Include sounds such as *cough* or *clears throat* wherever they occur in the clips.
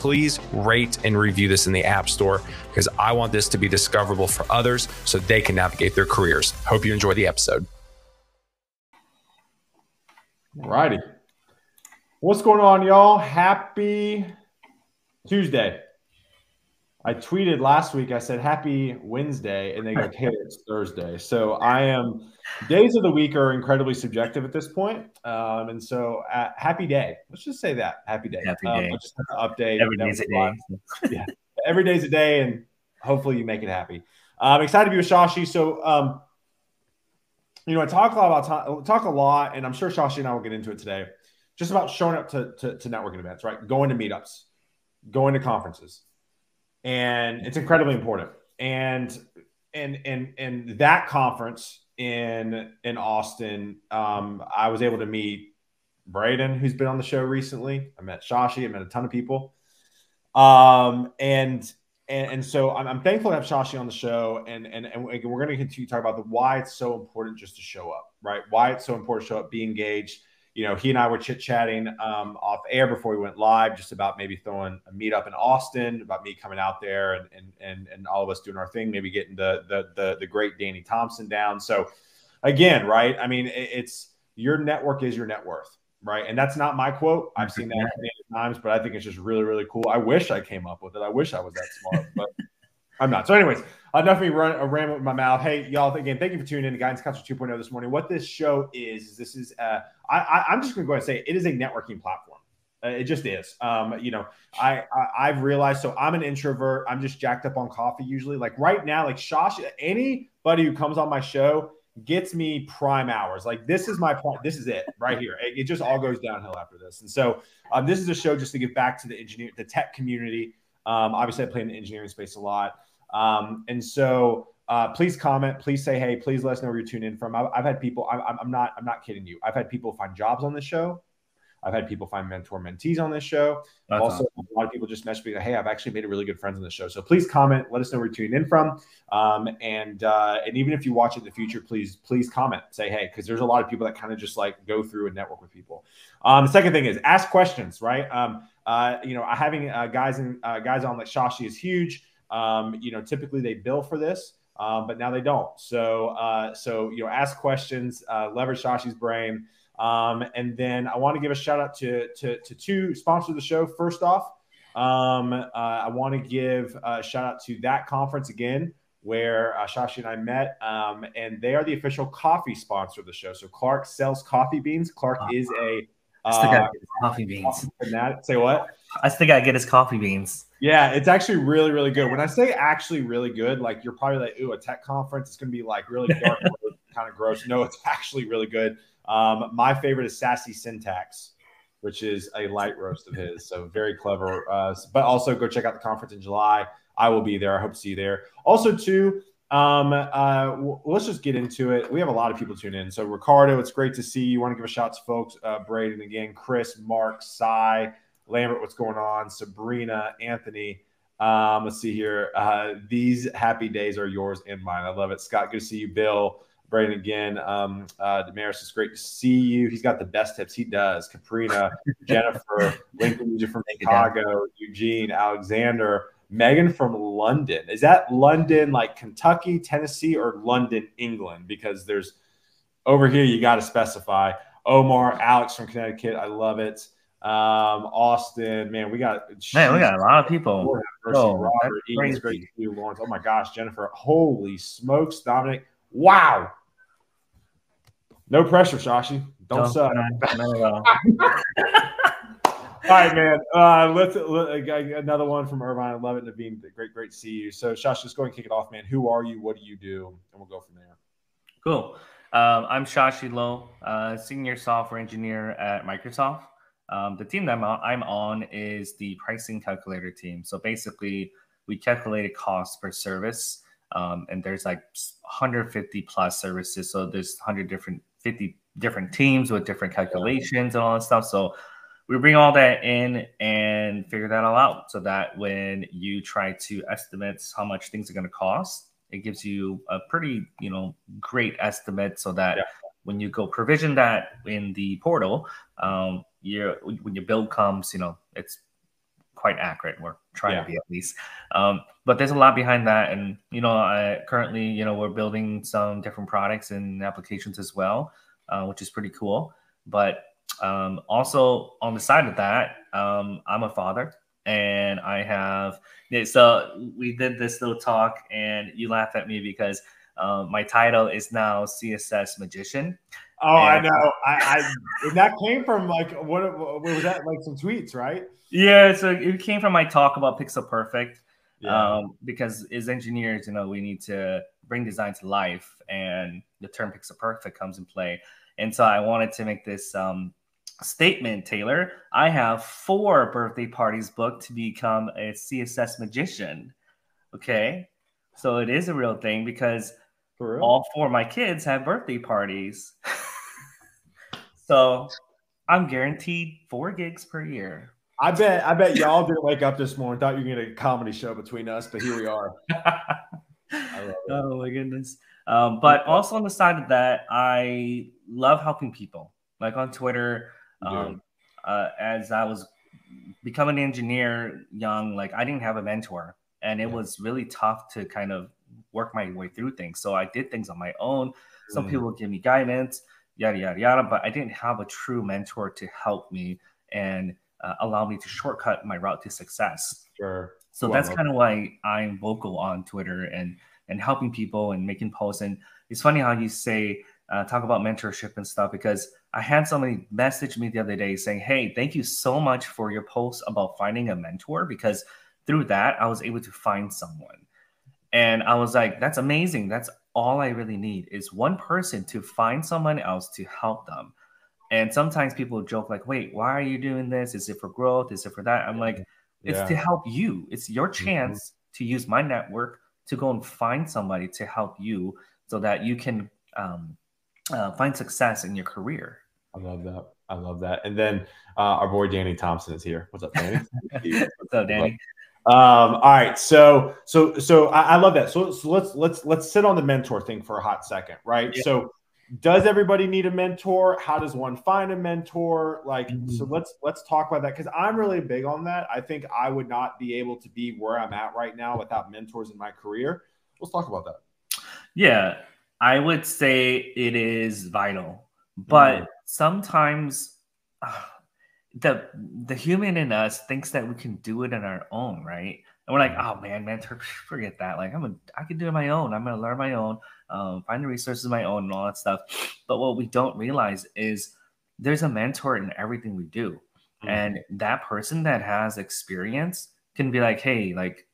please rate and review this in the App Store because I want this to be discoverable for others so they can navigate their careers. Hope you enjoy the episode. All righty. What's going on, y'all? Happy Tuesday. I tweeted last week, I said happy Wednesday, and they go, *laughs* Taylor, it's Thursday. So I am, days of the week are incredibly subjective at this point. Um, and so uh, happy day. Let's just say that. Happy day. Happy um, day. just update. Every day's a day. *laughs* yeah. Every day's a day, and hopefully you make it happy. I'm excited to be with Shashi. So, um, you know, I talk a lot about talk a lot, and I'm sure Shashi and I will get into it today, just about showing up to, to, to networking events, right? Going to meetups, going to conferences and it's incredibly important. And and and and that conference in in Austin, um, I was able to meet Braden, who's been on the show recently. I met Shashi. I met a ton of people. Um, and and, and so I'm, I'm, thankful to have Shashi on the show, and and and we're going to continue to talk about the why it's so important just to show up, right? Why it's so important to show up, be engaged, you know, he and I were chit chatting um, off air before we went live, just about maybe throwing a meetup in Austin, about me coming out there and and and, and all of us doing our thing, maybe getting the, the the the great Danny Thompson down. So again, right? I mean, it's your network is your net worth, right? And that's not my quote. I've seen that many times, but I think it's just really really cool. I wish I came up with it. I wish I was that smart, but *laughs* I'm not. So, anyways, enough of me run a ram with my mouth. Hey, y'all, again, thank you for tuning in to Guidance Counselor 2.0 this morning. What this show is, is this is, uh, I, I, am just going to go ahead and say it is a networking platform. Uh, it just is. Um, you know, I, I have realized. So I'm an introvert. I'm just jacked up on coffee usually. Like right now, like Shosh, anybody who comes on my show gets me prime hours. Like this is my point. This is it right here. It, it just all goes downhill after this. And so um, this is a show just to give back to the engineer, the tech community. Um, obviously, I play in the engineering space a lot. Um, and so uh, please comment. Please say hey. Please let us know where you're tuning in from. I've, I've had people. I'm, I'm, not. I'm not kidding you. I've had people find jobs on this show. I've had people find mentor mentees on this show. That's also, awesome. a lot of people just message me, "Hey, I've actually made a really good friends on the show." So please comment. Let us know where you're tuning in from. Um, and uh, and even if you watch it in the future, please please comment. Say hey, because there's a lot of people that kind of just like go through and network with people. Um, the second thing is ask questions. Right. Um, uh, you know, having uh, guys and uh, guys on like Shashi is huge. Um, you know, typically they bill for this, um, but now they don't. So, uh, so you know, ask questions, uh, leverage Shashi's brain, um, and then I want to give a shout out to to, to two sponsors of the show. First off, um, uh, I want to give a shout out to that conference again where uh, Shashi and I met, um, and they are the official coffee sponsor of the show. So Clark sells coffee beans. Clark is a uh, coffee beans. Say what? I still gotta get his coffee beans. Yeah, it's actually really, really good. When I say actually really good, like you're probably like, ooh, a tech conference, it's gonna be like really *laughs* dark, kind of gross. No, it's actually really good. Um, my favorite is Sassy Syntax, which is a light roast of his. So very clever. Uh, but also go check out the conference in July. I will be there. I hope to see you there. Also, too, um, uh, w- let's just get into it. We have a lot of people tune in. So Ricardo, it's great to see you. Want to give a shout to folks, uh, Braden again, Chris, Mark, Cy. Lambert, what's going on? Sabrina, Anthony. Um, let's see here. Uh, these happy days are yours and mine. I love it. Scott, good to see you. Bill, Brayden again. Um, uh, Damaris, it's great to see you. He's got the best tips. He does. Caprina, *laughs* Jennifer, Lincoln from Chicago, Eugene, Alexander, Megan from London. Is that London, like Kentucky, Tennessee, or London, England? Because there's over here, you got to specify. Omar, Alex from Connecticut. I love it. Um, Austin, man, we got man, we got a lot of people. oh, Robert, Ian, great to see you, Lawrence. Oh my gosh, Jennifer, holy smokes, Dominic, wow. No pressure, Shashi. Don't, Don't suck. *laughs* All right, man. Uh, let's let, another one from Irvine. I love it, Naveen. Great, great to see you. So, Shashi, just go and kick it off, man. Who are you? What do you do? And we'll go from there. Cool. Um, I'm Shashi Lo, uh, senior software engineer at Microsoft. Um, the team that I'm on, I'm on is the pricing calculator team. So basically, we calculated cost per service, um, and there's like 150 plus services. So there's 100 different 50 different teams with different calculations and all that stuff. So we bring all that in and figure that all out so that when you try to estimate how much things are going to cost, it gives you a pretty, you know, great estimate so that yeah. when you go provision that in the portal, um, you when your bill comes, you know, it's quite accurate. We're trying yeah. to be at least. Um, but there's a lot behind that, and you know, I, currently, you know, we're building some different products and applications as well uh, which is pretty cool. But um, also on the side of that, um, I'm a father and I have so we did this little talk and you laughed at me because um, my title is now CSS magician. Oh, and, I know. I, I that came from like what, what was that like some tweets, right? Yeah, so it came from my talk about Pixel Perfect. Yeah. Um, because as engineers, you know, we need to bring design to life, and the term Pixel Perfect comes in play. And so I wanted to make this um, statement, Taylor. I have four birthday parties booked to become a CSS magician. Okay. So it is a real thing because all four of my kids have birthday parties. *laughs* so I'm guaranteed four gigs per year. I bet I bet y'all didn't wake up this morning, thought you were gonna get a comedy show between us, but here we are. *laughs* oh my goodness. Um, but also on the side of that, I love helping people. Like on Twitter, um, uh, as I was becoming an engineer young, like I didn't have a mentor, and it yeah. was really tough to kind of work my way through things. So I did things on my own. Some mm. people would give me guidance, yada yada yada, but I didn't have a true mentor to help me and uh, allow me to shortcut my route to success. Sure. So well, that's kind of why I'm vocal on Twitter and and helping people and making posts. And it's funny how you say uh, talk about mentorship and stuff because I had somebody message me the other day saying, "Hey, thank you so much for your post about finding a mentor because through that I was able to find someone." And I was like, "That's amazing. That's all I really need is one person to find someone else to help them." And sometimes people joke like, "Wait, why are you doing this? Is it for growth? Is it for that?" I'm like, "It's yeah. to help you. It's your mm-hmm. chance mm-hmm. to use my network to go and find somebody to help you so that you can um, uh, find success in your career. I love that. I love that. And then uh, our boy Danny Thompson is here. What's up, Danny? *laughs* What's up, Danny? Um, all right, so so so I, I love that. So, so, let's let's let's sit on the mentor thing for a hot second, right? Yeah. So does everybody need a mentor how does one find a mentor like mm-hmm. so let's let's talk about that because i'm really big on that i think i would not be able to be where i'm at right now without mentors in my career let's talk about that yeah i would say it is vital but mm-hmm. sometimes the the human in us thinks that we can do it on our own right and we're like mm-hmm. oh man mentor forget that like i'm a, i can do it on my own i'm gonna learn my own um, find the resources my own and all that stuff. But what we don't realize is there's a mentor in everything we do. Mm-hmm. And that person that has experience can be like, hey, like,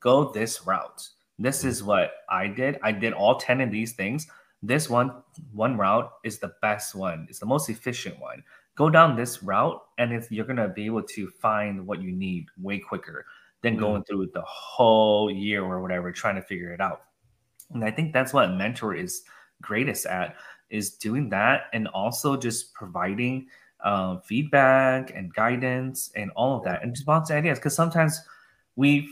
go this route. This mm-hmm. is what I did. I did all 10 of these things. This one, one route is the best one. It's the most efficient one. Go down this route, and you're gonna be able to find what you need way quicker than mm-hmm. going through the whole year or whatever trying to figure it out. And I think that's what a mentor is greatest at is doing that and also just providing um, feedback and guidance and all of that and just bounce ideas because sometimes we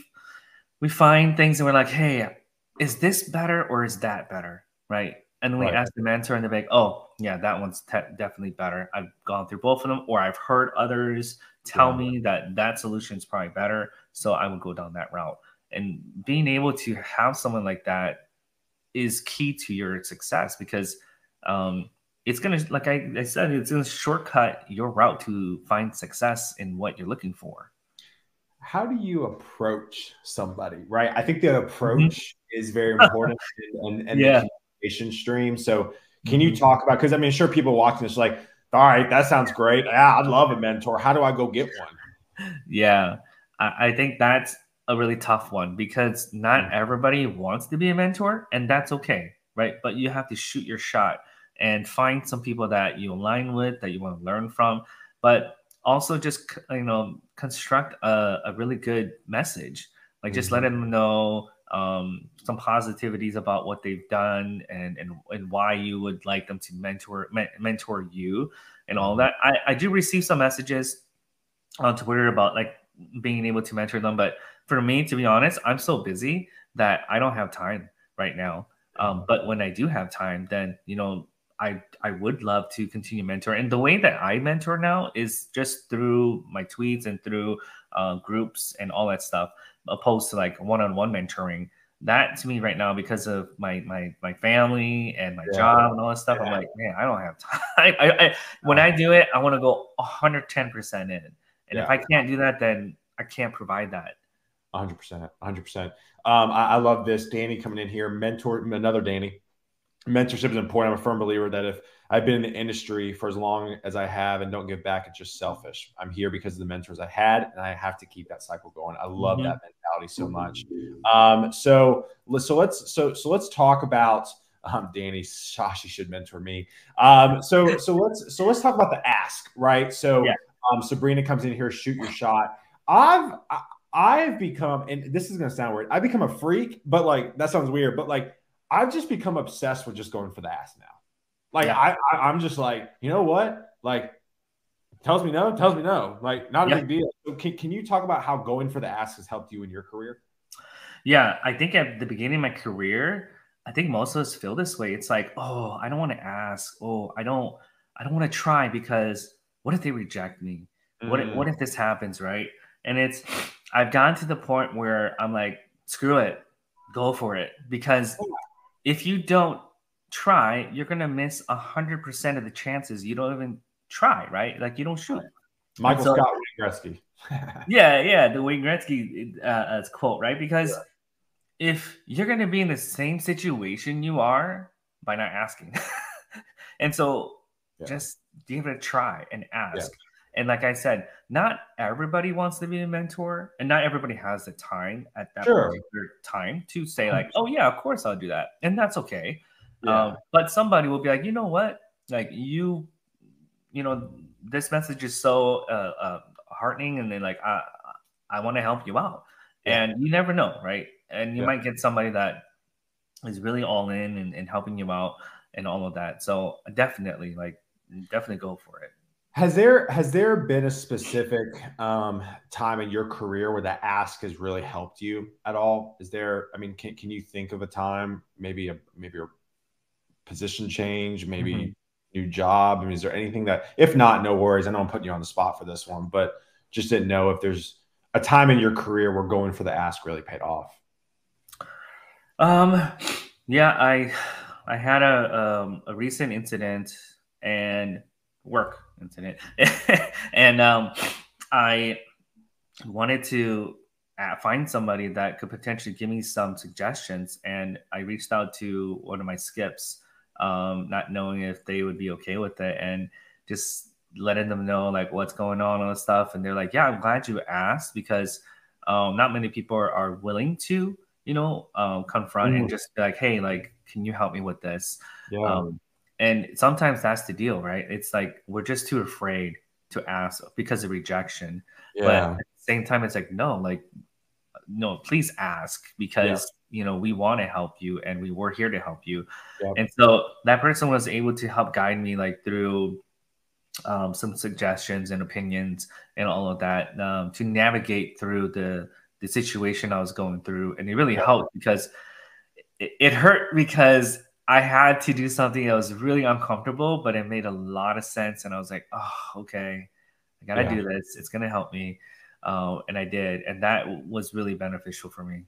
we find things and we're like hey is this better or is that better right and we right. ask the mentor and they're like oh yeah that one's te- definitely better i've gone through both of them or i've heard others tell yeah. me that that solution is probably better so i would go down that route and being able to have someone like that is key to your success because um, it's gonna, like I, I said, it's gonna shortcut your route to find success in what you're looking for. How do you approach somebody, right? I think the mm-hmm. approach is very *laughs* important and, and, and yeah. Stream. So, can mm-hmm. you talk about? Because I mean, sure, people watching this like All right, that sounds great. Yeah, I'd love a mentor. How do I go get one? Yeah, I, I think that's a really tough one because not mm-hmm. everybody wants to be a mentor, and that's okay, right? But you have to shoot your shot and find some people that you align with, that you want to learn from, but also just you know construct a, a really good message. Like just mm-hmm. let them know um, some positivities about what they've done and, and and why you would like them to mentor mentor you and all that. I, I do receive some messages on Twitter about like being able to mentor them, but for me, to be honest, I'm so busy that I don't have time right now. Um, but when I do have time, then you know I I would love to continue mentor. And the way that I mentor now is just through my tweets and through uh, groups and all that stuff opposed to like one-on-one mentoring. That to me right now because of my my my family and my yeah. job and all that stuff yeah. i'm like man i don't have time. *laughs* I, I, when i do it i want to go 110% in. And yeah. if i can't do that then i can't provide that. 100% 100% um, I, I love this. Danny coming in here mentor another danny mentorship is important i'm a firm believer that if I've been in the industry for as long as I have and don't give back. It's just selfish. I'm here because of the mentors I had, and I have to keep that cycle going. I love mm-hmm. that mentality so much. Um, so so let's so so let's talk about um, Danny. Shashi should mentor me. Um, so so let's so let's talk about the ask, right? So yeah. um, Sabrina comes in here, shoot your shot. I've I, I've become, and this is gonna sound weird. I've become a freak, but like that sounds weird, but like I've just become obsessed with just going for the ass now. Like yeah. I, I, am just like, you know what? Like, tells me no, tells me no. Like, not a yeah. big deal. So can, can you talk about how going for the ask has helped you in your career? Yeah, I think at the beginning of my career, I think most of us feel this way. It's like, oh, I don't want to ask. Oh, I don't, I don't want to try because what if they reject me? Mm. What if, what if this happens, right? And it's, I've gotten to the point where I'm like, screw it, go for it, because if you don't try, you're gonna miss a hundred percent of the chances. You don't even try, right? Like you don't shoot. Michael so, Scott Wayne Gretzky. *laughs* *laughs* yeah, yeah, the Wayne Gretzky uh, quote, right? Because yeah. if you're gonna be in the same situation you are by not asking, *laughs* and so yeah. just give it a try and ask. Yeah. And like I said, not everybody wants to be a mentor, and not everybody has the time at that sure. particular time to say like, "Oh yeah, of course I'll do that," and that's okay. Yeah. Um, but somebody will be like, you know what? Like you, you know, this message is so uh, uh, heartening, and then like I, I want to help you out, yeah. and you never know, right? And you yeah. might get somebody that is really all in and, and helping you out and all of that. So definitely, like, definitely go for it. Has there has there been a specific um, time in your career where the ask has really helped you at all? Is there? I mean, can, can you think of a time, maybe a maybe a position change, maybe mm-hmm. new job? I mean, is there anything that, if not, no worries. I know I'm putting you on the spot for this one, but just didn't know if there's a time in your career where going for the ask really paid off. Um, yeah, I, I had a, um, a recent incident and work incident, *laughs* and um, I wanted to uh, find somebody that could potentially give me some suggestions. And I reached out to one of my skips um, not knowing if they would be okay with it and just letting them know like what's going on and stuff. And they're like, yeah, I'm glad you asked because um, not many people are, are willing to, you know, um, confront mm. and just be like, hey, like, can you help me with this? Yeah. Um, and sometimes that's the deal, right? It's like we're just too afraid to ask because of rejection. Yeah. But at the same time, it's like, no, like, no, please ask because you know we want to help you and we were here to help you yep. and so that person was able to help guide me like through um, some suggestions and opinions and all of that um, to navigate through the the situation i was going through and it really helped because it, it hurt because i had to do something that was really uncomfortable but it made a lot of sense and i was like oh okay i gotta yeah. do this it's gonna help me uh, and i did and that was really beneficial for me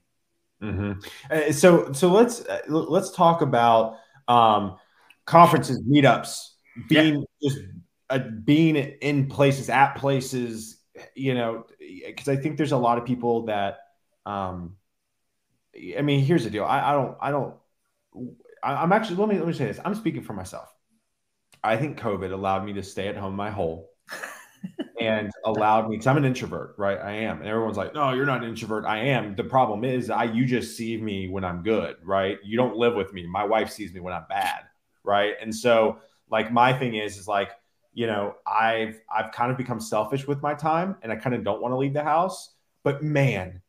Mm-hmm. Uh, so so let's uh, let's talk about um, conferences, meetups, being yeah. just uh, being in places, at places, you know, because I think there's a lot of people that. Um, I mean, here's the deal. I, I don't. I don't. I'm actually. Let me let me say this. I'm speaking for myself. I think COVID allowed me to stay at home my whole *laughs* and allowed me because I'm an introvert, right? I am. And everyone's like, no, you're not an introvert. I am. The problem is I you just see me when I'm good, right? You don't live with me. My wife sees me when I'm bad, right? And so like my thing is is like, you know, I've I've kind of become selfish with my time and I kind of don't want to leave the house. But man,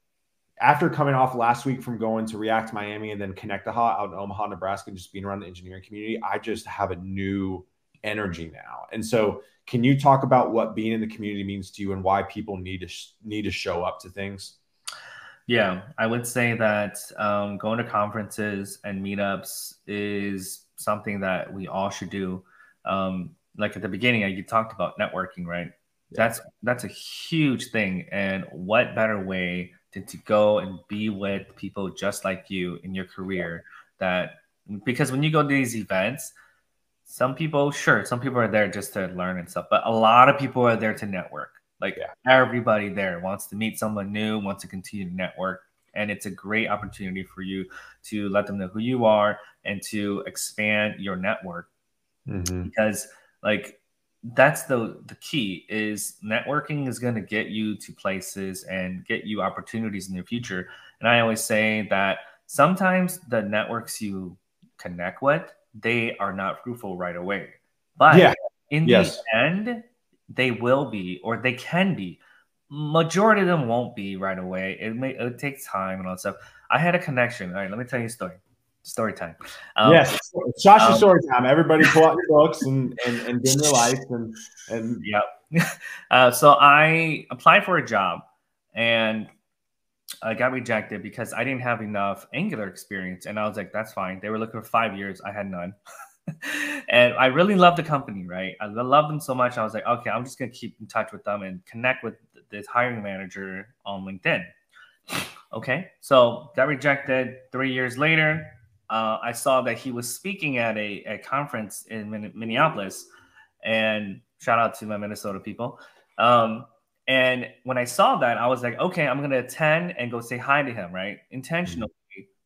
after coming off last week from going to React Miami and then Connect the out in Omaha, Nebraska, and just being around the engineering community, I just have a new energy now. And so, can you talk about what being in the community means to you and why people need to sh- need to show up to things? Yeah, I would say that um, going to conferences and meetups is something that we all should do. Um, like at the beginning, you talked about networking, right? Yeah. That's that's a huge thing, and what better way than to go and be with people just like you in your career? That because when you go to these events, some people, sure, some people are there just to learn and stuff, but a lot of people are there to network. Like yeah. everybody there wants to meet someone new, wants to continue to network. And it's a great opportunity for you to let them know who you are and to expand your network. Mm-hmm. Because like that's the the key is networking is going to get you to places and get you opportunities in the future. And I always say that sometimes the networks you connect with they are not fruitful right away. But yeah. in yes. the end, they will be or they can be. Majority of them won't be right away. It may it takes time and all that stuff. I had a connection. All right, let me tell you a story. Story time. Um, yes, Shashi um, story time. Everybody pull out your *laughs* books and and, and dim your lights and and yep. *laughs* Uh, so I applied for a job and I got rejected because I didn't have enough Angular experience. And I was like, that's fine. They were looking for five years. I had none. *laughs* and I really love the company, right? I love them so much. I was like, okay, I'm just going to keep in touch with them and connect with this hiring manager on LinkedIn. Okay. So got rejected three years later. Uh, I saw that he was speaking at a, a conference in Minneapolis. And shout out to my Minnesota people. Um, and when I saw that, I was like, okay, I'm gonna attend and go say hi to him, right? Intentionally,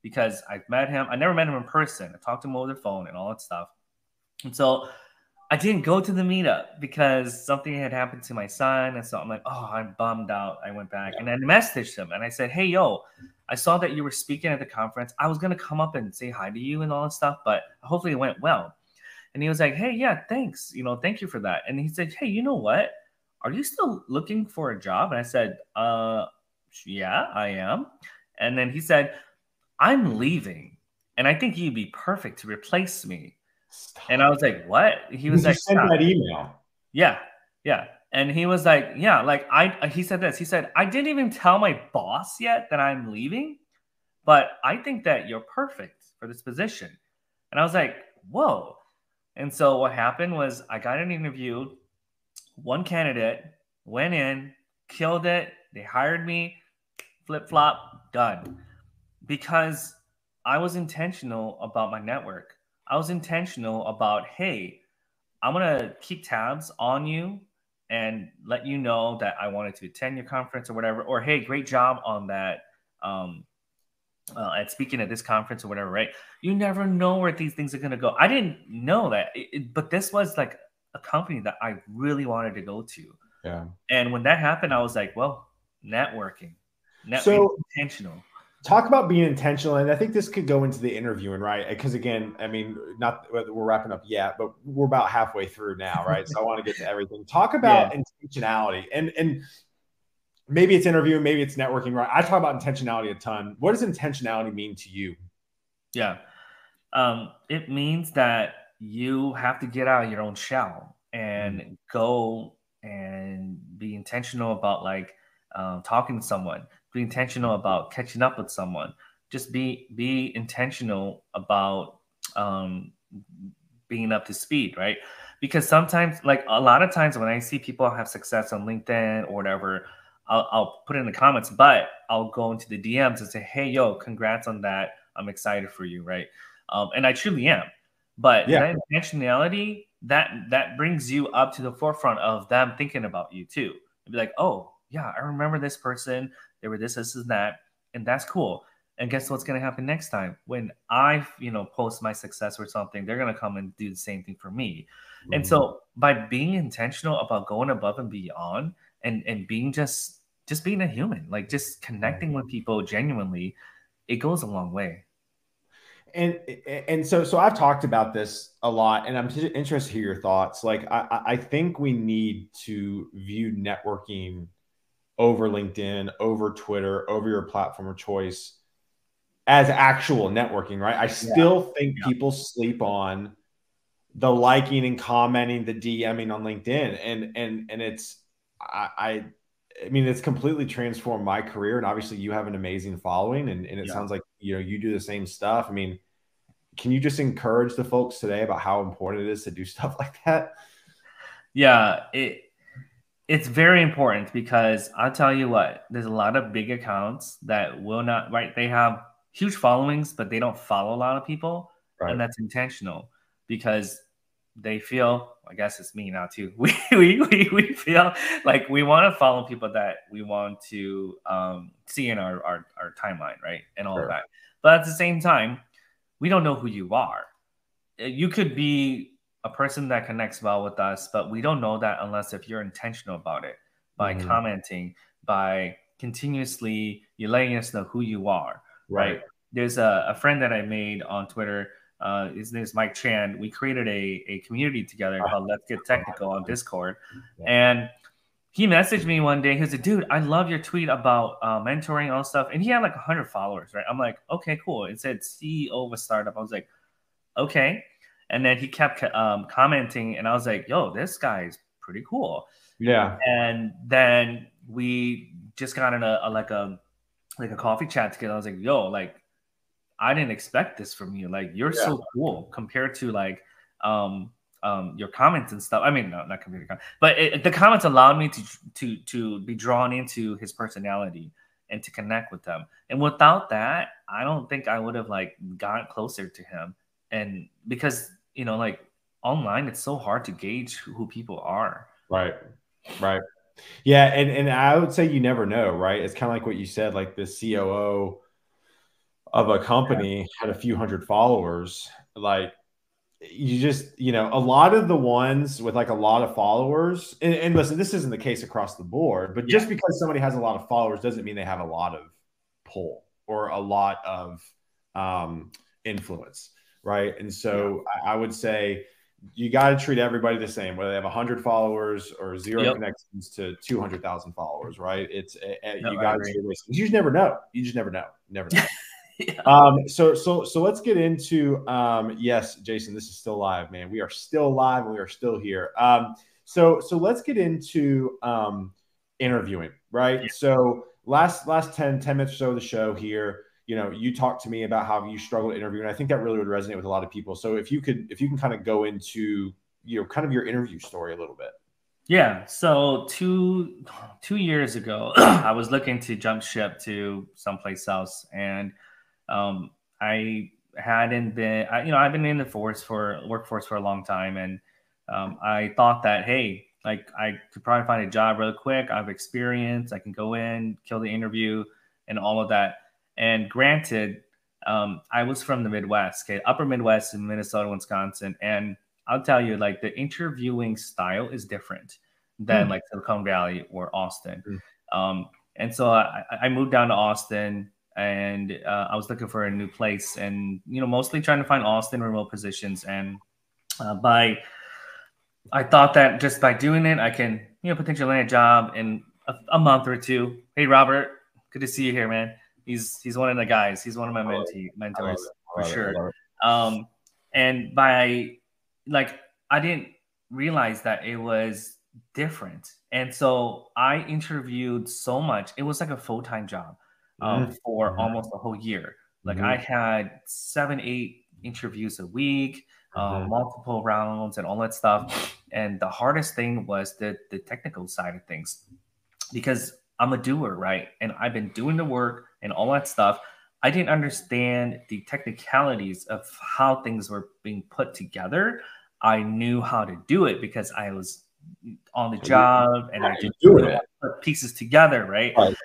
because I've met him. I never met him in person. I talked to him over the phone and all that stuff. And so I didn't go to the meetup because something had happened to my son. And so I'm like, oh, I'm bummed out. I went back yeah. and I messaged him and I said, hey, yo, I saw that you were speaking at the conference. I was gonna come up and say hi to you and all that stuff, but hopefully it went well. And he was like, hey, yeah, thanks. You know, thank you for that. And he said, hey, you know what? are you still looking for a job? And I said, uh, yeah, I am. And then he said, I'm leaving. And I think you'd be perfect to replace me. Stop. And I was like, what? He was like, send that email. Yeah. Yeah. And he was like, yeah, like I, he said this, he said, I didn't even tell my boss yet that I'm leaving, but I think that you're perfect for this position. And I was like, whoa. And so what happened was I got an interview one candidate went in, killed it. They hired me, flip flop, done. Because I was intentional about my network. I was intentional about, hey, I'm to keep tabs on you and let you know that I wanted to attend your conference or whatever. Or, hey, great job on that. Um, uh, at speaking at this conference or whatever, right? You never know where these things are to go. I didn't know that, it, it, but this was like a company that I really wanted to go to. Yeah. And when that happened, I was like, well, networking, networking so, intentional. Talk about being intentional, and I think this could go into the interviewing, right? Because again, I mean, not we're wrapping up yet, but we're about halfway through now, right? so I want to get to everything. Talk *laughs* about yeah. intentionality, and and maybe it's interviewing, maybe it's networking, right? I talk about intentionality a ton. What does intentionality mean to you? Yeah, um, it means that you have to get out of your own shell and mm-hmm. go and be intentional about like um, talking to someone be intentional about catching up with someone just be be intentional about um, being up to speed right because sometimes like a lot of times when i see people have success on linkedin or whatever I'll, I'll put it in the comments but i'll go into the dms and say hey yo congrats on that i'm excited for you right um, and i truly am but yeah. that intentionality that that brings you up to the forefront of them thinking about you too. And be like, oh yeah, I remember this person. They were this, this, and that, and that's cool. And guess what's going to happen next time? When I, you know, post my success or something, they're going to come and do the same thing for me. Mm-hmm. And so by being intentional about going above and beyond and and being just just being a human, like just connecting with people genuinely, it goes a long way. And and so so I've talked about this a lot, and I'm interested to hear your thoughts. Like I I think we need to view networking over LinkedIn, over Twitter, over your platform of choice as actual networking, right? I still yeah. think yeah. people sleep on the liking and commenting, the DMing on LinkedIn, and and and it's I, I I mean, it's completely transformed my career. And obviously, you have an amazing following, and, and it yeah. sounds like you know you do the same stuff. I mean, can you just encourage the folks today about how important it is to do *laughs* stuff like that? Yeah, it it's very important because I'll tell you what, there's a lot of big accounts that will not right. They have huge followings, but they don't follow a lot of people, right. and that's intentional because they feel i guess it's me now too *laughs* we we, we, we feel like we want to follow people that we want to um, see in our, our, our timeline right and all sure. of that but at the same time we don't know who you are you could be a person that connects well with us but we don't know that unless if you're intentional about it by mm-hmm. commenting by continuously letting us know who you are right, right? there's a, a friend that i made on twitter uh, his name is Mike Chan. We created a, a community together called Let's Get Technical on Discord. And he messaged me one day. He like, dude, I love your tweet about uh, mentoring all stuff. And he had like 100 followers, right? I'm like, okay, cool. It said CEO of a startup. I was like, okay. And then he kept um, commenting, and I was like, yo, this guy's pretty cool. Yeah. And then we just got in a, a like a like a coffee chat together. I was like, yo, like I didn't expect this from you. Like you're yeah. so cool compared to like um um your comments and stuff. I mean, no, not compared to comments, but it, the comments allowed me to to to be drawn into his personality and to connect with them. And without that, I don't think I would have like got closer to him. And because you know, like online, it's so hard to gauge who people are. Right. Right. Yeah, and and I would say you never know, right? It's kind of like what you said, like the COO of a company had a few hundred followers, like you just, you know, a lot of the ones with like a lot of followers, and, and listen, this isn't the case across the board, but yeah. just because somebody has a lot of followers doesn't mean they have a lot of pull or a lot of um, influence, right? And so yeah. I, I would say you got to treat everybody the same, whether they have 100 followers or zero yep. connections to 200,000 followers, right? It's eh, eh, no, you got to you just never know. You just never know. Never *laughs* know. Um, so so so let's get into um, yes, Jason, this is still live, man. We are still live and we are still here. Um, so so let's get into um, interviewing, right? Yeah. So last last 10, 10 minutes or so of the show here, you know, you talked to me about how you struggle to interview, and I think that really would resonate with a lot of people. So if you could if you can kind of go into you know kind of your interview story a little bit. Yeah. So two two years ago, *clears throat* I was looking to jump ship to someplace else, and um, I hadn't been, I, you know, I've been in the force for workforce for a long time, and um, I thought that hey, like I could probably find a job real quick. I have experience. I can go in, kill the interview, and all of that. And granted, um, I was from the Midwest, okay, Upper Midwest in Minnesota, Wisconsin, and I'll tell you, like the interviewing style is different than mm. like Silicon Valley or Austin. Mm. Um, and so I, I, moved down to Austin and uh, I was looking for a new place, and you know, mostly trying to find Austin remote positions. And uh, by I thought that just by doing it, I can you know potentially land a job in a, a, month or two. Hey, Robert, good to see you here, man. He's he's one of the guys. He's one of my mentee, mentors for sure. Um, and by like I didn't realize that it was different, and so I interviewed so much. It was like a full time job um, mm-hmm. for mm-hmm. almost a whole year. Like mm-hmm. I had seven, eight interviews a week, um, multiple rounds, and all that stuff. And the hardest thing was the the technical side of things, because I'm a doer, right? And I've been doing the work and all that stuff. I didn't understand the technicalities of how things were being put together. I knew how to do it because I was on the job and I did put pieces together, right? right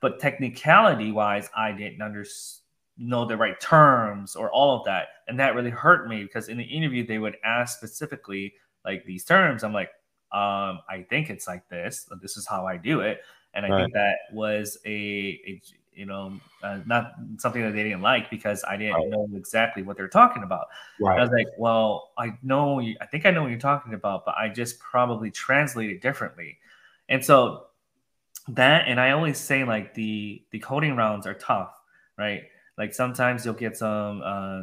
but technicality wise, I didn't understand know the right terms or all of that. And that really hurt me because in the interview, they would ask specifically like these terms. I'm like, um, I think it's like this. This is how I do it. And I right. think that was a, a you know, uh, not something that they didn't like because I didn't right. know exactly what they're talking about. Right. I was like, well, I know, I think I know what you're talking about, but I just probably translate it differently. And so that, and I always say like the the coding rounds are tough, right? Like sometimes you'll get some uh,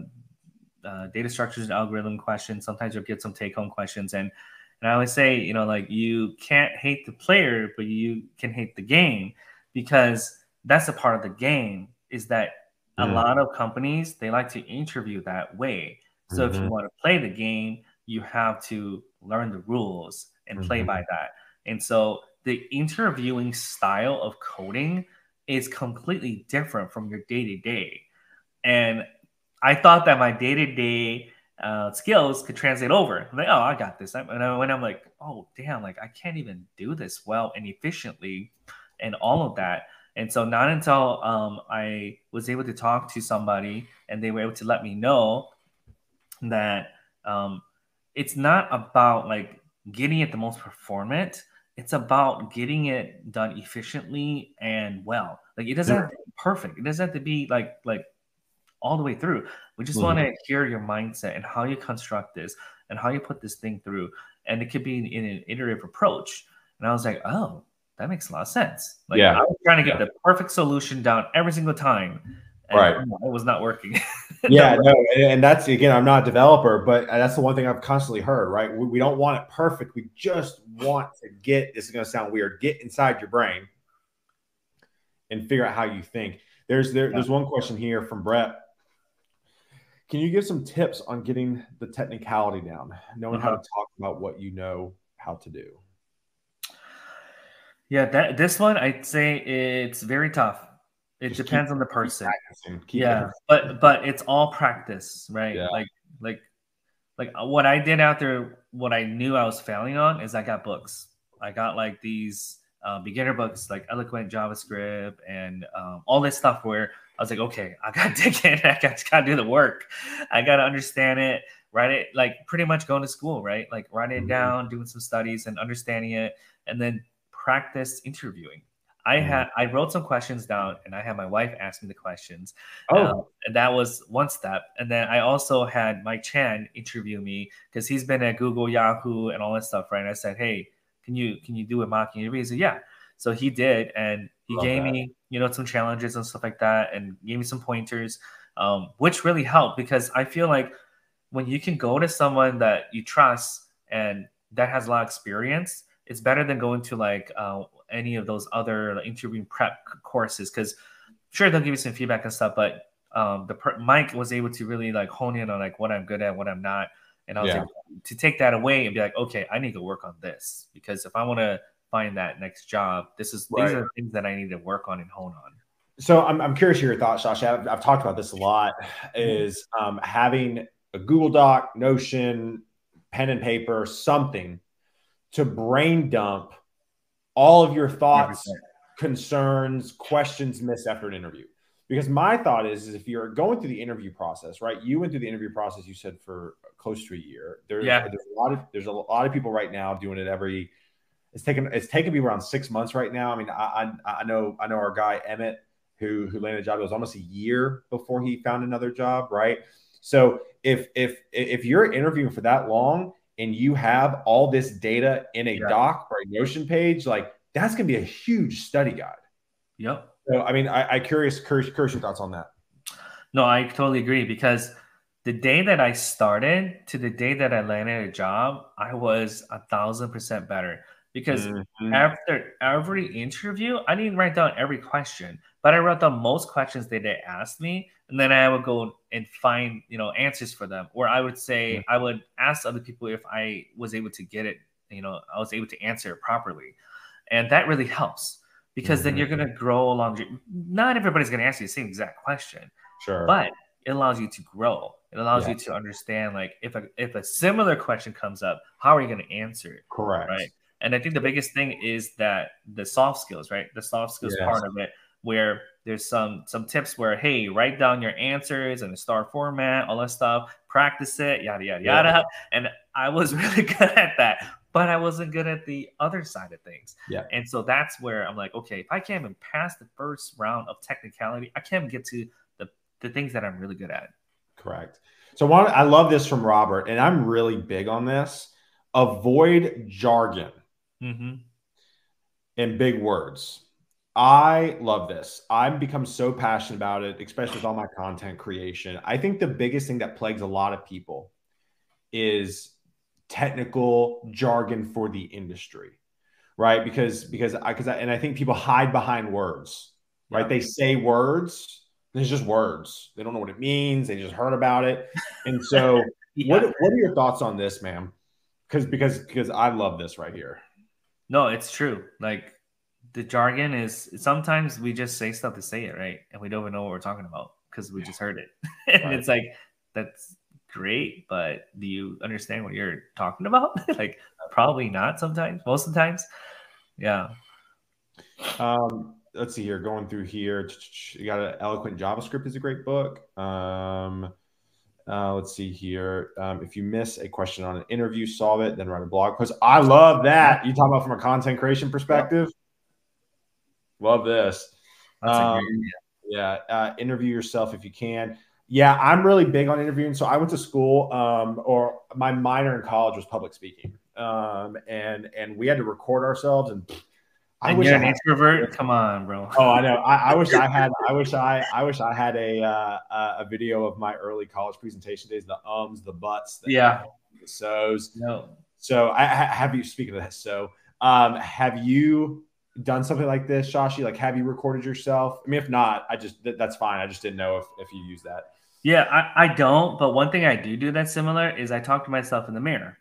uh, data structures and algorithm questions. Sometimes you'll get some take home questions, and and I always say, you know, like you can't hate the player, but you can hate the game because that's a part of the game. Is that a lot of companies they like to interview that way. So mm-hmm. if you mm-hmm. want to play the game, you have to learn the rules and play mm-hmm. by that. And so the interviewing style of coding is completely different from your day to day. And I thought that my day to day skills could translate over. I'm like, oh, I got this. And when I'm like, oh, damn, like I can't even do this well and efficiently and all of that. And so not until um, I was able to talk to somebody and they were able to let me know that um, it's not about like getting it the most performant. It's about getting it done efficiently and well. Like it doesn't yeah. have to be perfect. It doesn't have to be like like all the way through. We just mm-hmm. want to hear your mindset and how you construct this and how you put this thing through. And it could be in, in an iterative approach. And I was like, oh, that makes a lot of sense. Like yeah. I was trying to get yeah. the perfect solution down every single time. right. It was not working. *laughs* yeah, no, and that's again, I'm not a developer, but that's the one thing I've constantly heard, right? We, we don't want it perfect. We just want to get this is gonna sound weird, get inside your brain and figure out how you think. There's there, there's one question here from Brett. Can you give some tips on getting the technicality down, knowing uh-huh. how to talk about what you know how to do? Yeah, that this one I'd say it's very tough. It Just depends keep, on the person. yeah, but but it's all practice, right? Yeah. Like like like uh, what I did after what I knew I was failing on is I got books. I got like these uh, beginner books like Eloquent JavaScript and um, all this stuff where I was like, okay, I got to *laughs* dig in. I got to do the work. I got to understand it, write it, like pretty much going to school, right? Like writing it mm-hmm. down, doing some studies and understanding it, and then practice interviewing. I mm-hmm. had I wrote some questions down, and I had my wife ask me the questions. Oh, um, and that was one step. And then I also had Mike Chan interview me because he's been at Google, Yahoo, and all that stuff, right? And I said, hey, can you can you do a mock interview? He said, yeah. So he did, and he Love gave that. me you know some challenges and stuff like that, and gave me some pointers, um, which really helped because I feel like when you can go to someone that you trust and that has a lot of experience it's better than going to like uh, any of those other like, interviewing prep courses because sure they'll give you some feedback and stuff, but um, the per- Mike was able to really like hone in on like what I'm good at, what I'm not, and I was yeah. able to take that away and be like, okay, I need to work on this because if I want to find that next job, this is right. these are things that I need to work on and hone on. So I'm, I'm curious your thoughts, Shashi. I've, I've talked about this a lot. Is um, having a Google Doc, Notion, pen and paper, something to brain dump all of your thoughts, 100%. concerns, questions missed after an interview. Because my thought is, is if you're going through the interview process, right? You went through the interview process. You said for close to a year. There, yeah. There's a lot of there's a lot of people right now doing it every. It's taken it's taken me around six months right now. I mean, I I, I know I know our guy Emmett who who landed a job. It was almost a year before he found another job, right? So if if if you're interviewing for that long and you have all this data in a yeah. doc or a Notion page, like that's going to be a huge study guide. Yep. So, I mean, I, I curious, curious, curious your thoughts on that. No, I totally agree because the day that I started to the day that I landed a job, I was a thousand percent better because mm-hmm. after every interview, I didn't write down every question, but I wrote down most questions that they asked me, and then I would go and find you know answers for them. Or I would say. I would ask other people if I was able to get it, you know, I was able to answer it properly, and that really helps because mm-hmm. then you're going to grow along. Not everybody's going to ask you the same exact question, sure, but it allows you to grow. It allows yeah. you to understand like if a if a similar question comes up, how are you going to answer it? Correct. Right. And I think the biggest thing is that the soft skills, right? The soft skills yes. part of it where there's some some tips where hey write down your answers in a star format all that stuff practice it yada yada Yeah. yada and i was *laughs* really good at that but i wasn't good at the other side of things Yeah. and so that's where i'm like okay if i can't even pass the first round of technicality i can't even get to the the things that i'm really good at Correct. So one, I love this from Robert, and I'm really big on this. Avoid jargon mm-hmm. and big words. I love this. I've become so passionate about it, especially with all my content creation. I think the biggest thing that plagues a lot of people is technical jargon for the industry, right? Because because I because I, and I think people hide behind words, right? Yeah. They say words. It's just words. They don't know what it means. They just heard about it, and so *laughs* what what are your thoughts on this, ma'am? Because because because I love this right here. No, it's true. Like the jargon is sometimes we just say stuff to say it, right? And we don't even know what we're talking about because we just heard it. *laughs* and Right. it's like that's great, but do you understand what you're talking about? *laughs* like probably not sometimes, most of the times. Yeah. Um, let's see here. Going through here, you got an eloquent JavaScript is a great book. Um, uh, let's see here. Um, if you miss a question on an interview, solve it, then write a blog post. I love that. You talk about from a content creation perspective. Love this. Um. Yeah, uh, interview yourself if you can. Yeah, I'm really big on interviewing. So I went to school, um, or my minor in college was public speaking, um, and and we had to record ourselves. And I and wish you're I an had, introvert? Come on, bro. oh, I know. I, I wish I had. I wish I. I wish I had a uh, a video of my early college presentation days. The ums, the buts, the Yeah. the so's. No. So I I- have you. Speaking of that, so um, have you done something like this, Shashi? Like, have you recorded yourself? I mean, if not, I just that, that's fine. I just didn't know if if you use that. Yeah, I, I don't, but one thing I do do that's similar is I talk to myself in the mirror.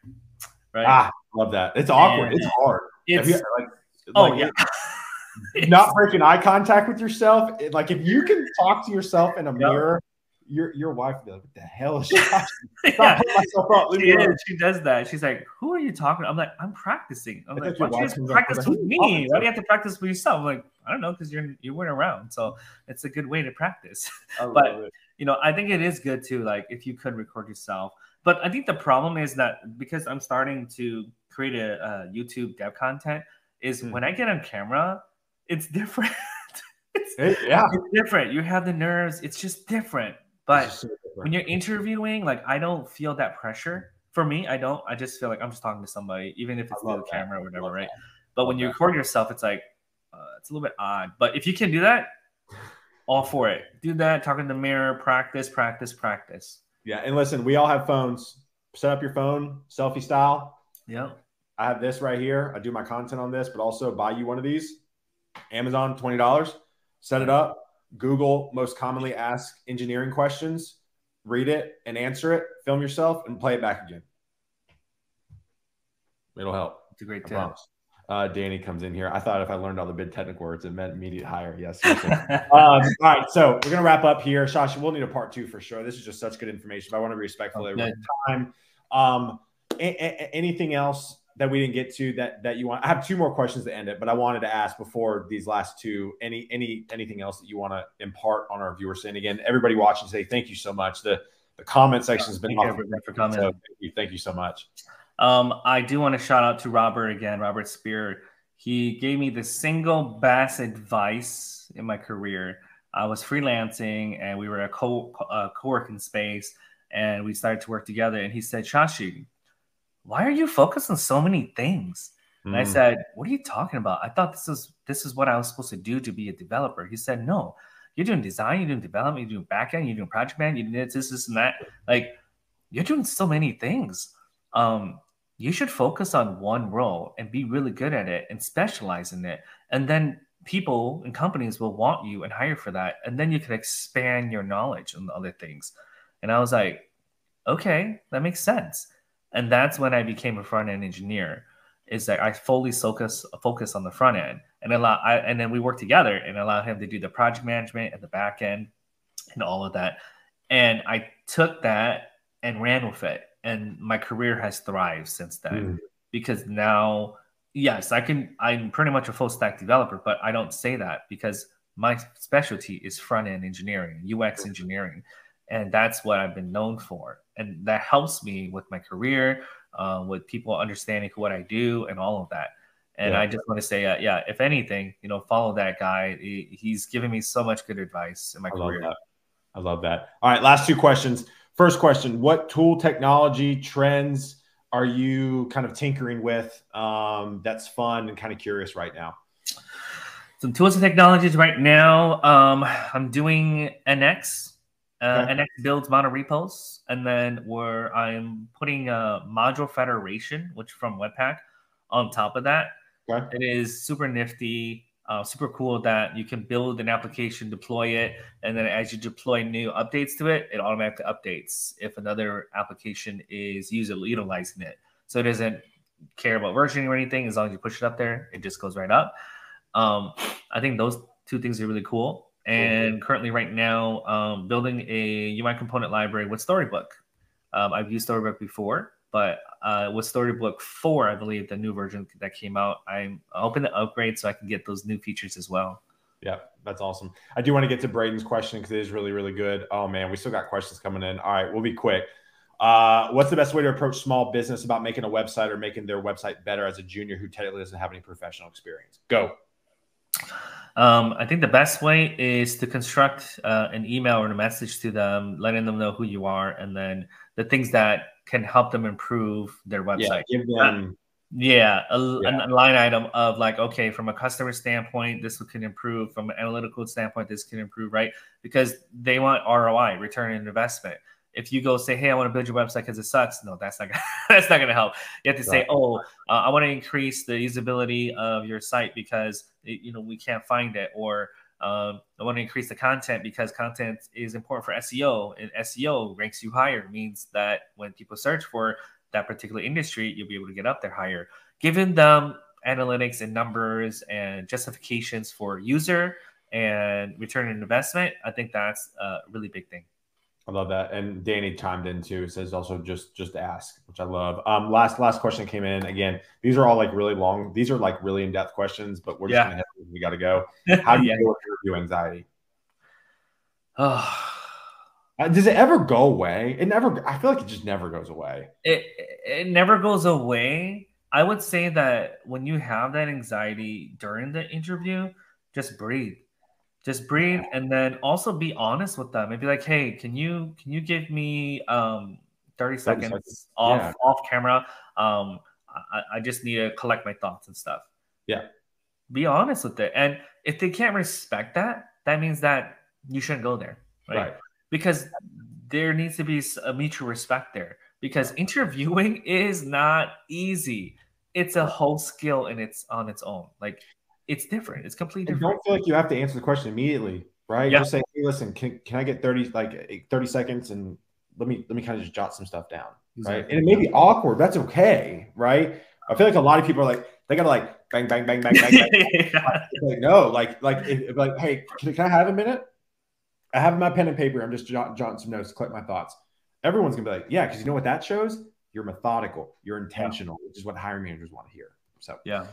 Right? Ah, love that. It's awkward. And It's hard. It's you, like, oh like, yeah. Not breaking eye contact with yourself. it- like if you can talk to yourself in a Yep. mirror, your your wife will be like, "What the hell is Shashi? *laughs* yeah. Stop putting myself up. Leave She me alone." is. She does that. She's like, "Who are you talking?" to?" I'm like, "I'm practicing." I'm I like, "Why don't you just practice with, with "Who are you me? Why do you have to practice with yourself?" I'm like, "I don't know, because you're you weren't around, so it's a good way to practice." *laughs* But- it. you know, I think it is good too, like if you could record yourself. But I think the problem is that because I'm starting to create a, uh YouTube dev content, is Hmm. when I get on camera, it's different. *laughs* it's, It- yeah. it's different. You have the nerves. It's just different. But so when you're interviewing, like I don't feel that pressure. For me, I don't. I just feel like I'm just talking to somebody, even if it's through the that. camera or whatever, right? that. But when you record yourself, it's like uh, it's a little bit odd. But if you can do that, all for it. Do that. Talk in the mirror. Practice. Practice. Practice. yeah, and listen, we all have phones. Set up your phone, selfie style. Yeah. I have this right here. I do my content on this, but also buy you one of these. Amazon, twenty dollars. Set it up. Google most commonly asked engineering questions. Read it and answer it. Film yourself and play it back again. It'll help. It's a great tip. Uh, Danny comes in here. I thought if I learned all the big technical words, it meant immediate hire. Yes. *laughs* um, all right, so we're gonna wrap up here. Shashi, we'll need a part two for sure. This is just such good information, but I want to be respectful of Okay. everyone's time. Um, a- a- anything else that we didn't get to that that you want? I have two more questions to end it, but I wanted to ask before these last two. Any any anything else that you want to impart on our viewers? And again, everybody watching today, thank you so much. The the comment section has been Thank you, awesome. everybody, for coming. So thank you, thank you so much. Um, I do want to shout out to Robert again, Robert Spear. He gave me the single best advice in my career. I was freelancing and we were a co uh, co-working space and we started to work together. And he said, Shashi, why are you focused on so many things? And I Mm. said, "What are you talking about? I thought this is this is what I was supposed to do to be a developer." He said, "No, you're doing design, you're doing development, you're doing backend, you're doing project man, you're doing this, this, this, and that. Like, you're doing so many things. Um, you should focus on one role and be really good at it and specialize in it, and then people and companies will want you and hire for that, and then you can expand your knowledge on other things." And I was like, "Okay, that makes sense." And that's when I became a front end engineer is that I fully focus focus on the front end and allow I, and then we work together and allow him to do the project management and the back end and all of that. And I took that and ran with it. And my career has thrived since then Mm. because now, yes, I can I'm pretty much a full stack developer, but I don't say that because my specialty is front end engineering, UX engineering, and that's what I've been known for, and that helps me with my career, uh, with people understanding what I do, and all of that. And yeah. I just want to say, uh, yeah, if anything, you know, follow that guy. He, he's given me so much good advice in my I career. Love I love that. All right, last two questions. First question: What tool, technology, trends are you kind of tinkering with? Um, that's fun and kind of curious right now. Some tools and technologies right now. Um, I'm doing NX. Uh, okay. NX builds mono repos, and then where I'm putting a module federation, which from Webpack, on top of that. Okay. It is super nifty, uh, super cool that you can build an application, deploy it, and then as you deploy new updates to it, it automatically updates if another application is user utilizing it. So it doesn't care about versioning or anything. As long as you push it up there, it just goes right up. Um, I think those two things are really cool. And currently, right now, um, building a UI component library with Storybook. Um, I've used Storybook before, but uh, with Storybook 4, I believe the new version that came out, I'm hoping to upgrade so I can get those new features as well. Yeah, that's awesome. I do want to get to Braden's question because it is really, really good. Oh, man, we still got questions coming in. All right, we'll be quick. Uh, what's the best way to approach small business about making a website or making their website better as a junior who technically doesn't have any professional experience? Go. Um, I think the best way is to construct uh, an email or a message to them, letting them know who you are, and then the things that can help them improve their website. Yeah, give them. Yeah, a, yeah. a, line item of like, okay, from a customer standpoint, this can improve. From an analytical standpoint, this can improve, right? Because they want ROI, return on investment. If you go say, "Hey, I want to build your website because it sucks," no, that's not gonna, *laughs* that's not going to help. You have to right. say, "Oh, uh, I want to increase the usability of your site because you know we can't find it," or um, I want to increase the content because content is important for SEO, and SEO ranks you higher. Means that when people search for that particular industry, you'll be able to get up there higher. Giving them analytics and numbers and justifications for user and return on investment, I think that's a really big thing. I love that. And Danny chimed in too. Says also just just ask, which I love. Um, last last question came in. Again, these are all like really long. These are like really in depth questions, but we're just yeah. gonna have, we got to go. *laughs* How do you deal with review anxiety? Oh. *sighs* Does it ever go away? It never. I feel like it just never goes away. It it never goes away. I would say that when you have that anxiety during the interview, just breathe just breathe and then also be honest with them and be like hey can you can you give me um 30 seconds, 30 seconds. off yeah. off camera? Um I, I just need to collect my thoughts and stuff. Yeah. Be honest with it. And if they can't respect that that means that you shouldn't go there right, right. because there needs to be a mutual respect there because interviewing *laughs* is not easy. It's a whole skill and it's on its own. Like it's different. It's completely different. don't feel like you have to answer the question immediately, right? Just say, hey, listen, can, can I get 30 like eh, 30 seconds and let me let me kind of just jot some stuff down. Exactly. Right. And it may be awkward. That's okay. Right. I feel like a lot of people are like, they gotta like bang, bang, bang, bang, bang, bang. *laughs* yeah. Like, no, like, like, if, like, hey, can, can, I have a minute? I have my pen and paper. I'm just jot, jotting some notes, collect my thoughts. Everyone's gonna be like, yeah, because you know what that shows? You're methodical, you're intentional, yeah. which is what hiring managers want to hear. So, yeah.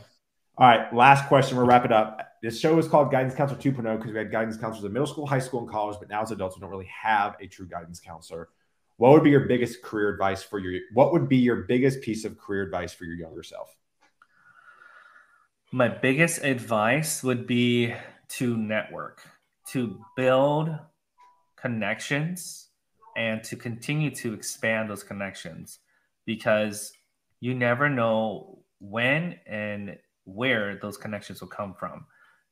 All right, last question. We'll wrap it up. This show is called Guidance Counselor 2.0 because we had guidance counselors in middle school, high school, and college, but now as adults, we don't really have a true guidance counselor. What would be your biggest career advice for your? What would be your biggest piece of career advice for your younger self? My biggest advice would be to network, to build connections, and to continue to expand those connections because you never know when and where those connections will come from.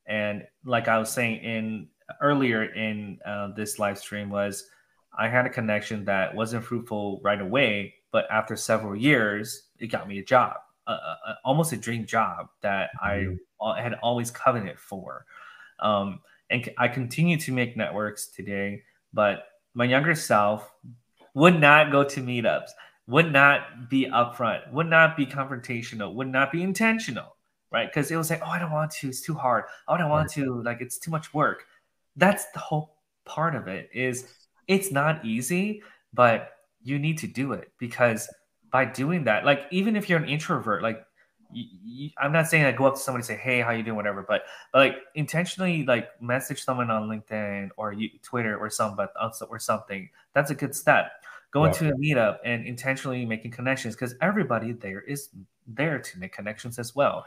And like I was saying in earlier in uh, this live stream was I had a connection that wasn't fruitful right away, but after several years, it got me a job, uh, uh, almost a dream job that mm-hmm. I had always coveted for. Um, and I continue to make networks today, but my younger self would not go to meetups, would not be upfront, would not be confrontational, would not be intentional right? Because it was like, oh, I don't want to. It's too hard. Oh, I don't want to. Like, it's too much work. That's the whole part of it. Is it's not easy, but you need to do it because by doing that, like even if you're an introvert, like you, you, I'm not saying I go up to somebody and say, "Hey, how you doing?" Whatever, but but like intentionally like message someone on LinkedIn or you, Twitter or some but uh, or something. That's a good step. Going to a meetup and intentionally making connections because everybody there is there to make connections as well.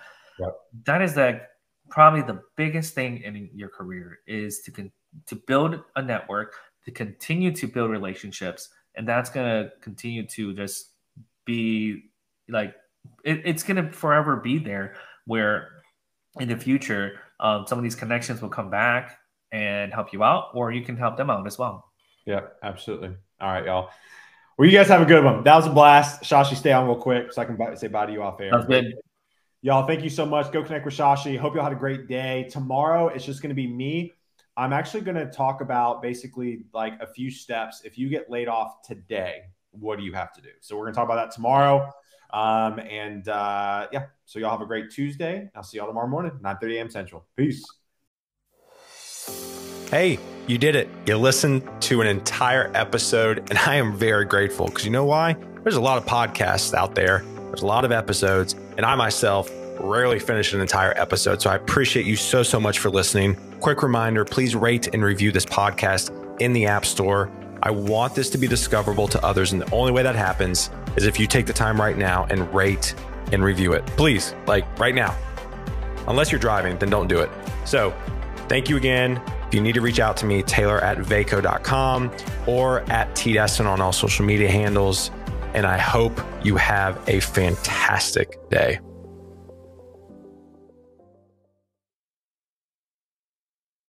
That is like probably the biggest thing in your career is to con- to build a network, to continue to build relationships, and that's gonna continue to just be like it, it's gonna forever be there. Where in the future, um, some of these connections will come back and help you out, or you can help them out as well. Yeah, absolutely. All right, y'all. Well, you guys have a good one. That was a blast. Shashi, stay on real quick so I can say bye to you off air. Sounds good. Y'all, thank you so much. Go connect with Shashi. Hope y'all had a great day. Tomorrow, it's just going to be me. I'm actually going to talk about basically like a few steps. If you get laid off today, what do you have to do? So we're going to talk about that tomorrow. Um, and uh, yeah, so y'all have a great Tuesday. I'll see y'all tomorrow morning, 9 30 a.m. Central. Peace. Hey, you did it. You listened to an entire episode, and I am very grateful because you know why? There's a lot of podcasts out there there's a lot of episodes, and I myself rarely finish an entire episode. So I appreciate you so, so much for listening. Quick reminder please rate and review this podcast in the App Store. I want this to be discoverable to others. And the only way that happens is if you take the time right now and rate and review it. Please, like right now. Unless you're driving, then don't do it. So thank you again. If you need to reach out to me, Taylor at vaco.com or at T on all social media handles and I hope you have a fantastic day.